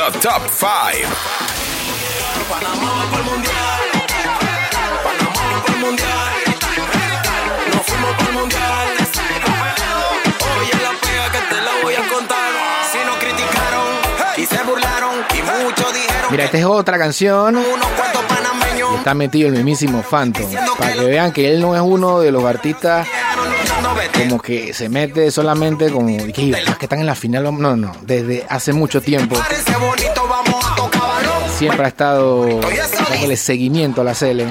The Top 5. Panamá va pa'l mundial. Panamá va pa'l mundial. Nos fuimos pa'l mundial. Oye, la pega que te la voy a contar. Si nos criticaron y se burlaron y Mira, esta es otra canción. Está metido el mismísimo Phantom. Para que vean que él no es uno de los artistas. Como que se mete solamente como "Ah, que están en la final. No, no. Desde hace mucho tiempo siempre ha estado dándole seguimiento a la Cele.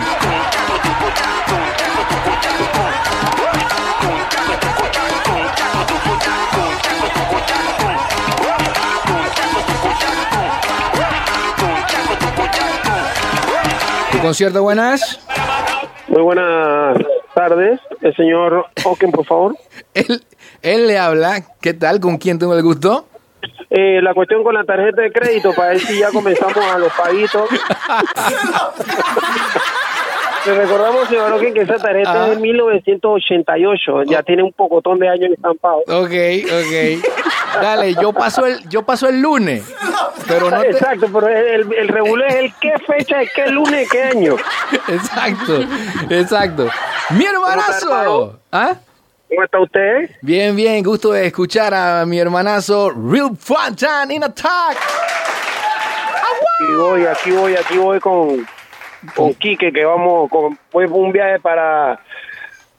¿Tu concierto buenas? Muy buenas tardes. El señor Oken, por favor. Él, él le habla. ¿Qué tal? ¿Con quién tengo el gusto? Eh, la cuestión con la tarjeta de crédito, para ver si ya comenzamos a los paguitos. Le recordamos, señor Oken, que esa tarjeta Ah. es de 1988. Ya tiene un pocotón de años estampado. Ok, ok. Dale, yo paso el, yo paso el lunes. Pero no te... Exacto, pero el, el es el qué fecha, es qué lunes, qué año. Exacto, exacto. Mi hermanazo. ¿Ah? ¿Cómo está usted? Bien, bien, gusto de escuchar a mi hermanazo Real Fantan in Attack. Aquí voy, aquí voy, aquí voy con, con Quique, que vamos, con, un viaje para,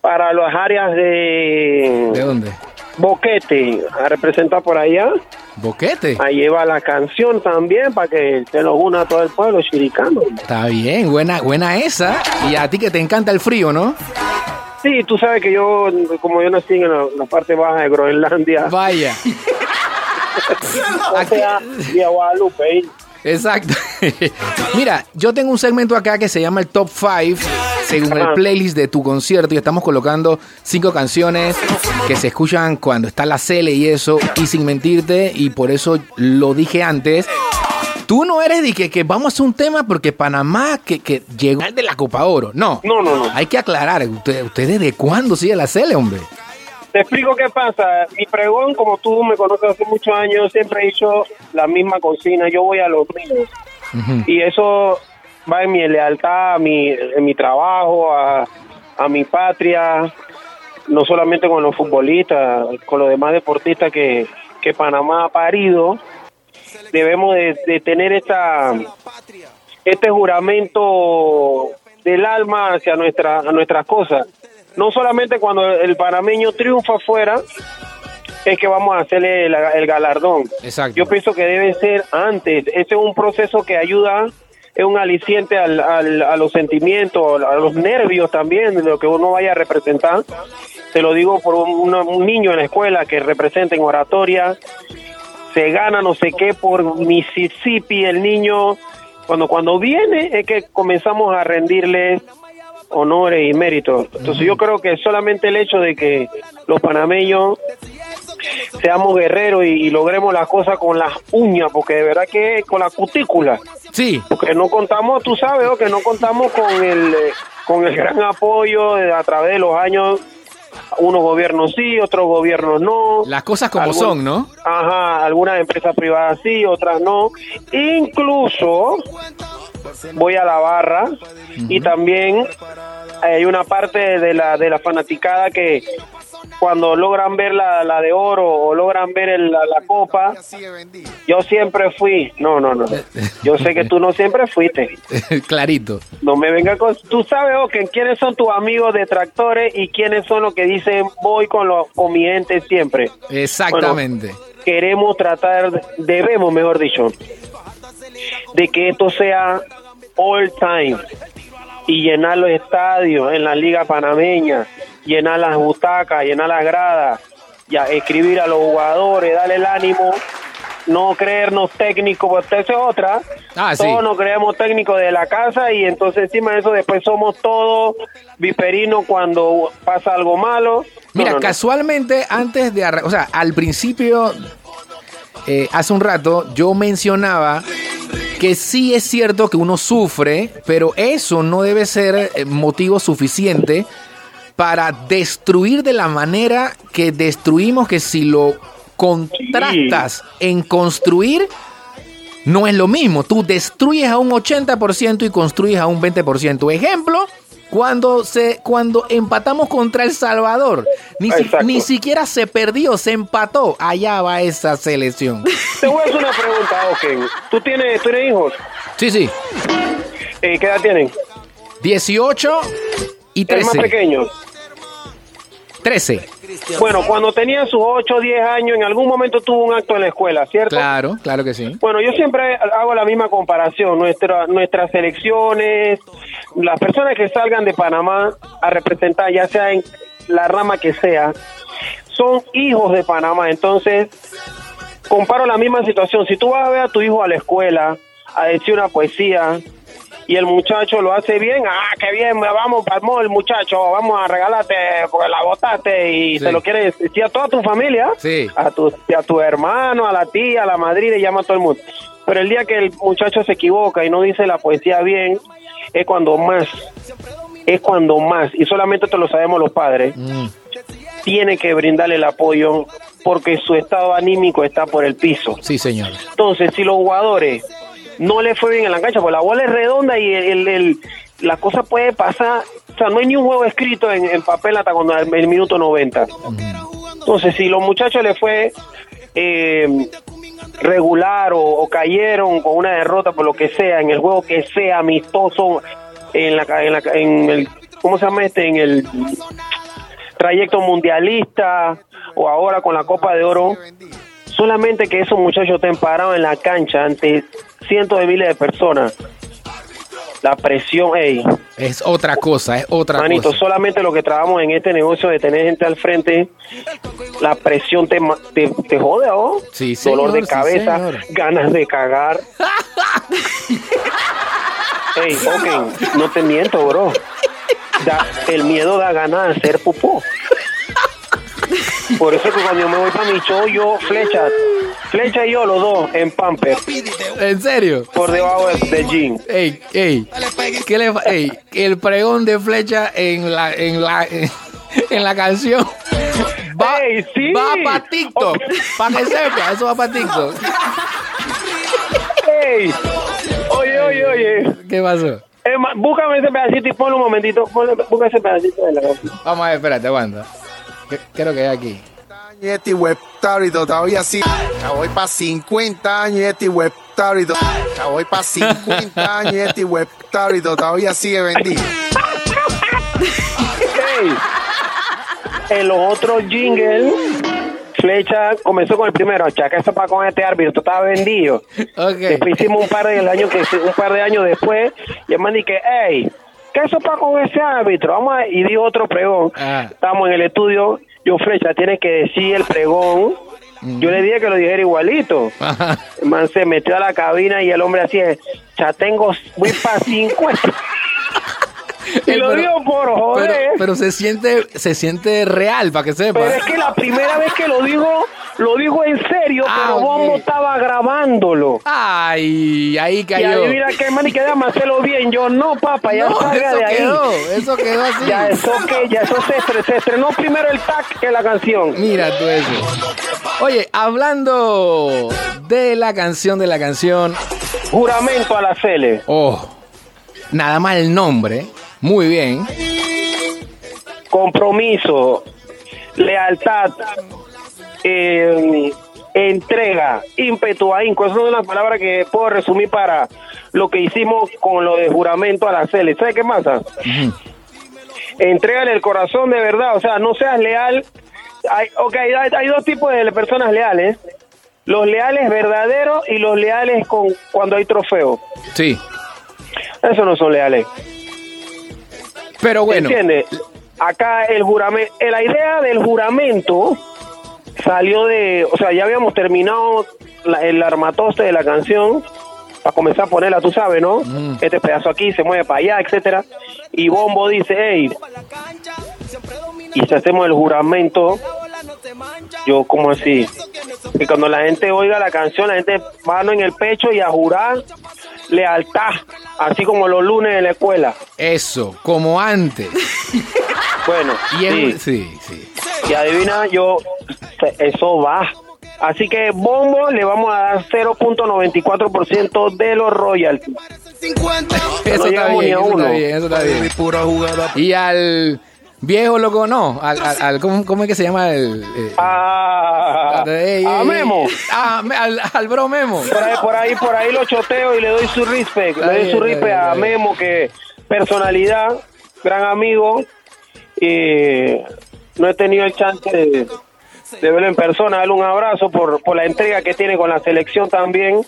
para las áreas ¿De de dónde? Boquete, a representar por allá. Boquete. A llevar la canción también para que se nos una todo el pueblo chiricano. Está bien, buena, buena esa. Y a ti que te encanta el frío, ¿no? Sí, tú sabes que yo, como yo nací en la, la parte baja de Groenlandia, Vaya. o sea, Guadalupe. Exacto. Mira, yo tengo un segmento acá que se llama el Top 5, según el playlist de tu concierto, y estamos colocando cinco canciones que se escuchan cuando está la cele y eso, y sin mentirte, y por eso lo dije antes. Tú no eres de que, que vamos a hacer un tema porque Panamá que, que llegó al de la Copa Oro. No. No, no, no. Hay que aclarar. ¿Ustedes usted desde cuándo sigue la cele, hombre? Te explico qué pasa. Mi pregón, como tú me conoces hace muchos años, siempre he hecho la misma consigna. Yo voy a los míos. Y eso va en mi lealtad, a mi, en mi trabajo, a, a mi patria, no solamente con los futbolistas, con los demás deportistas que, que Panamá ha parido. Debemos de, tener esta, este juramento del alma hacia nuestra, nuestras cosas. No solamente cuando el panameño triunfa afuera, es que vamos a hacerle el, el galardón. Exacto. Yo pienso que debe ser antes. Ese es un proceso que ayuda, es un aliciente al, al- a los sentimientos, a los nervios también, de lo que uno vaya a representar. Te lo digo por un niño en la escuela que representa en oratoria, se gana no sé qué por Mississippi, el niño, cuando, cuando viene es que comenzamos a rendirle honores y méritos. Entonces yo creo que solamente el hecho de que los panameños seamos guerreros y, y logremos las cosas con las uñas, porque de verdad que con la cutícula, Sí. porque no contamos, tú sabes, ¿no? que no contamos con el eh, con el gran apoyo de- a través de los años, unos gobiernos sí, otros gobiernos no. Las cosas como son, ¿no? Ajá, algunas empresas privadas sí, otras no. Incluso voy a la barra y también hay una parte de la de la fanaticada que cuando logran ver la, la de oro o logran ver el- la, la copa, yo siempre fui. No, no, no. Yo sé que tú no siempre fuiste. Clarito. No me venga con... Tú sabes, Oken, quiénes son tus amigos detractores y quiénes son los que dicen voy con, lo, con mi gente siempre. Exactamente. Queremos tratar, debemos, mejor dicho, de que esto sea all time y llenar los estadios en la liga panameña, llenar las butacas, llenar las gradas, ya escribir a los jugadores, darle el ánimo, no creernos técnicos, porque esa es otra. Ah, sí. todos nos creemos técnicos de la casa y entonces encima de eso después somos todos viperinos cuando pasa algo malo. Mira, no, no. casualmente antes de o sea, al principio, eh, hace un rato, yo mencionaba que sí es cierto que uno sufre, pero eso no debe ser eh, motivo suficiente para destruir de la manera que destruimos, que si lo contrastas en construir, no es lo mismo. Tú destruyes a un 80% y construyes a un 20%. Ejemplo, cuando, se, cuando empatamos contra El Salvador, ni, si- ni siquiera se perdió, se empató. Allá va esa selección. Te voy a hacer una pregunta, Oken. ¿Tú tienes, ¿Tú tienes hijos? Sí, sí. Eh, ¿Qué edad tienen? 18 y El más 13. pequeño. 13. Bueno, cuando tenía sus 8 o 10 años, en algún momento tuvo un acto en la escuela, ¿cierto? Claro, claro que sí. Bueno, yo siempre hago la misma comparación. Nuestra, nuestras selecciones, las personas que salgan de Panamá a representar, ya sea en la rama que sea, son hijos de Panamá. Entonces, comparo la misma situación. Si tú vas a ver a tu hijo a la escuela a decir una poesía y el muchacho lo hace bien, ah, qué bien, vamos, palmó el muchacho, vamos a regalarte porque la botaste y Sí. se lo quiere decir a toda tu familia, Sí. a tu, a tu hermano, a la tía, a la madrina y llama a todo el mundo. Pero el día que el muchacho se equivoca y no dice la poesía bien, es cuando más, es cuando más, y solamente te lo sabemos los padres, Mm, tiene que brindarle el apoyo porque su estado anímico está por el piso. sí, señor. Entonces, si los jugadores no le fue bien en la cancha, pues la bola es redonda y el, el- el- la cosa puede pasar. O sea, no hay ni un juego escrito en, papel hasta cuando el, minuto 90. Entonces, si los muchachos le fue eh, regular o, cayeron con una derrota por lo que sea, en el juego que sea amistoso, en la, en, la, en el, ¿cómo se llama este? En el trayecto mundialista o ahora con la Copa de Oro, solamente que esos muchachos estén parados en la cancha ante cientos de miles de personas. La presión, ey, Es otra cosa, es otra manito, cosa. solamente lo que trabajamos en este negocio de tener gente al frente, la presión te, te, te jode, ¿oh? Sí, Dolor de sí, cabeza, señor. ganas de cagar. ey, ok, no te miento, bro. Da- el miedo da ganas de hacer pupó. Por eso que cuando yo me voy para mi show, yo flecha, flecha y yo los dos en pamper ¿En serio? por debajo del jean. Ey, ey, ¿qué le ey, el pregón de flecha en la, en la, en la canción va, Ey, sí. va para TikTok, para que sepa, eso va para TikTok. Ey, oye, oye, oye. ¿Qué pasó? Es más, búscame ese pedacito y ponlo un momentito. Ponle, busca ese pedacito de la canción. Vamos a ver, espérate, aguanta. ¿Qué, qué es lo que hay aquí? Y este web tárido todavía sí. Ya voy para 50 años y este web tárido. Ya voy para 50 años y este web tárido todavía sigue vendido. Ey, en los otros jingles, Flecha comenzó con el primero. Chaca, eso para con este árbitro, esto estaba vendido. Ok. Después hicimos un par de años que un par de años después, y el man dije, hey, ¿qué eso para con ese árbitro? Vamos a, y dijo otro pregón. Ah. Estamos en el estudio, yo Flecha, tienes que decir el pregón. Yo le dije que lo dijera igualito. Ajá. El man se metió a la cabina y el hombre así ya tengo, voy para 50. y Ey, lo pero- digo por joder. Pero, pero se siente, se siente real, para que sepa. Pero es que la primera vez que lo dijo, lo dijo en serio, Ah, pero ok. Bombo estaba grabándolo. Ay, ahí Y cayó. adivina qué, man, y que déjame hacerlo bien. Yo, no, papá, ya no, salga eso de ahí. eso quedó así. Ya eso que, ya eso se, estre- se estrenó primero el tag que la canción. Mira tú eso. Oye, hablando de la canción de la canción, Juramento a la Cele. oh, nada más el nombre, muy bien. Compromiso, lealtad, eh, entrega, ímpetu, ahínco. Esas son las palabras que puedo resumir para lo que hicimos con lo de juramento a la Cele. ¿Sabes qué pasa? Entrégale el corazón de verdad, o sea, no seas leal. Hay, ok, hay, hay dos tipos de personas leales. Los leales verdaderos y los leales con cuando hay trofeo. Sí, Esos no son leales. Pero bueno, ¿Entiendes? Acá el juramento, la idea del juramento salió de, o sea, ya habíamos terminado la- el armatoste de la canción para comenzar a ponerla, tú sabes, ¿no? Mm. Este pedazo aquí se mueve para allá, etcétera. Y Bombo dice, hey, y si hacemos el juramento, yo como así, que cuando la gente oiga la canción, la gente mano en el pecho y a jurar lealtad, así como los lunes en la escuela. eso, como antes. Bueno, Y sí. sí, sí. Y adivina, yo, eso va. Así que Bombo le vamos a dar 0.94% de los royalties. 50. Eso está bien, a eso está bien, eso está bien. Y al viejo loco, no. Al, al- al- ¿cómo, cómo es que se llama el...? eh, A, ey, a Memo. Ah, al, al bro Memo. Por ahí, por ahí, por ahí lo choteo y le doy su respect. Le doy su bien, a. Memo, que personalidad, gran amigo. Y no he tenido el chance de, de verlo en persona. Darle un abrazo por, por la entrega que tiene con la selección también.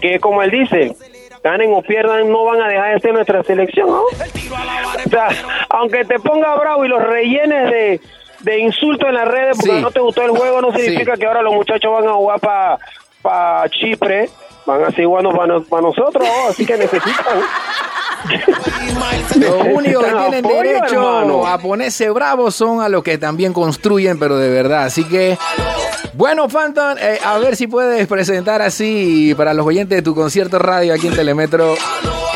Que como él dice, ganen o pierdan, no van a dejar de ser nuestra selección, ¿no? O sea, aunque te ponga bravo y los rellenes de, de insultos en las redes porque Sí. no te gustó el juego, no Sí. significa que ahora los muchachos van a jugar para Chipre, van a seguir jugando para nosotros, ¿no? así que necesitan. Los únicos que tienen apoyo, derecho hermano. a ponerse bravos son a los que también construyen, pero de verdad. Así que, bueno, Phantom, eh, a ver si puedes presentar así para los oyentes de tu concierto radio aquí en Telemetro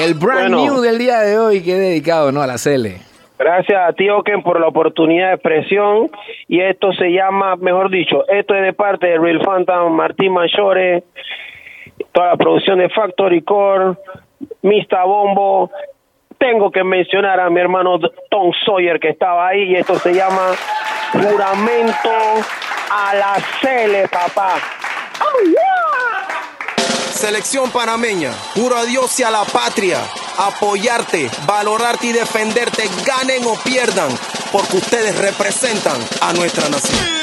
el brand Bueno. new del día de hoy que he dedicado ¿no? a la Cele. Gracias a ti, Oken, por la oportunidad de expresión. Y esto se llama, mejor dicho, esto es de parte de Real Phantom, Martín Mayore, toda la producción de Factory Core, Mista Bombo. Tengo que mencionar a mi hermano Tom Sawyer que estaba ahí y esto se llama Juramento a la Cele, papá. Selección panameña, juro a Dios y a la patria, apoyarte, valorarte y defenderte, ganen o pierdan, porque ustedes representan a nuestra nación.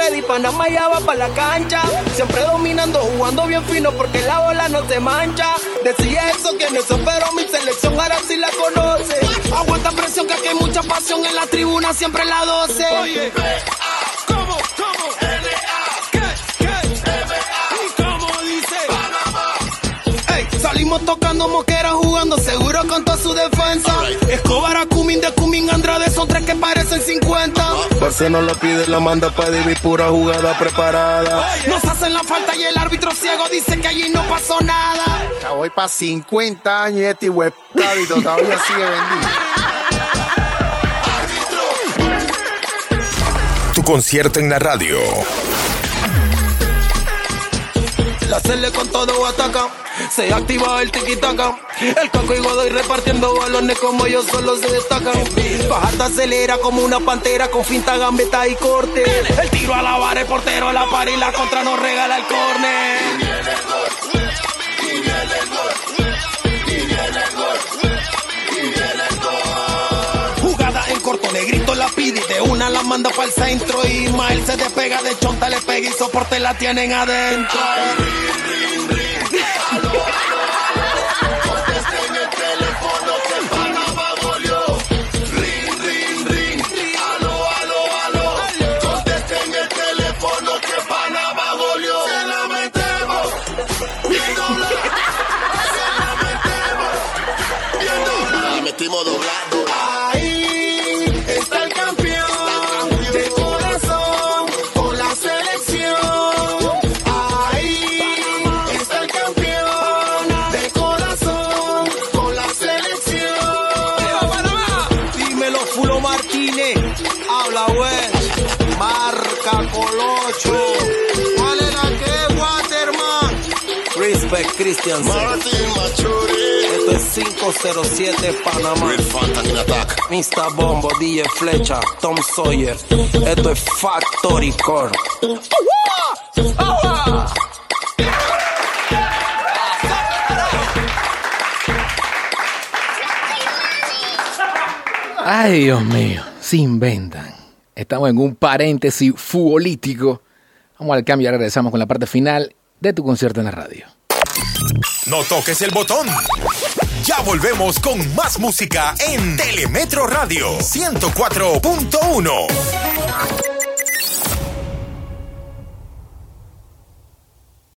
Ready, Panamá ya va para la cancha. Siempre dominando, jugando bien fino porque la bola no se mancha. Decía eso que no pero mi selección ahora sí la conoce. Aguanta presión que aquí hay mucha pasión en la tribuna, siempre la 12. Oye, ¿Cómo? ¿Cómo? Salimos tocando moquera, jugando seguro con toda su defensa. Escobar, Acumin, de Cumin, Andrade son tres que parecen 50. Barça no la pide, la manda para vivir pura jugada preparada. Nos hacen la falta y el árbitro ciego dice que allí no pasó nada. Ya voy para 50 años y este web todavía sigue vendido. Tu concierto en la radio. La Cele con todo ataca, se activa el tiki-taka. El Caco y Godoy repartiendo balones como ellos solo se destacan. Bajarda acelera como una pantera con finta, gambeta y corte. El tiro a la vara, el portero a la par y la contra nos regala el córner. La pide de una la manda para el centro. Y Mael se despega de chonta, le pega y soporte la tienen adentro. Habla, güey. Marca Colocho. ¿Cuál era qué, Waterman? Respect, Christian. Martin Machuri. Esto es 507 Panamá. Phantom in attack. Mr. Bombo, DJ Flecha, Tom Sawyer. Esto es Factory Core. Ay, Dios mío, se inventan. Estamos en un paréntesis futbolístico. Vamos al cambio y regresamos con la parte final de tu concierto en la radio. No toques el botón. Ya volvemos con más música en Telemetro Radio 104.1.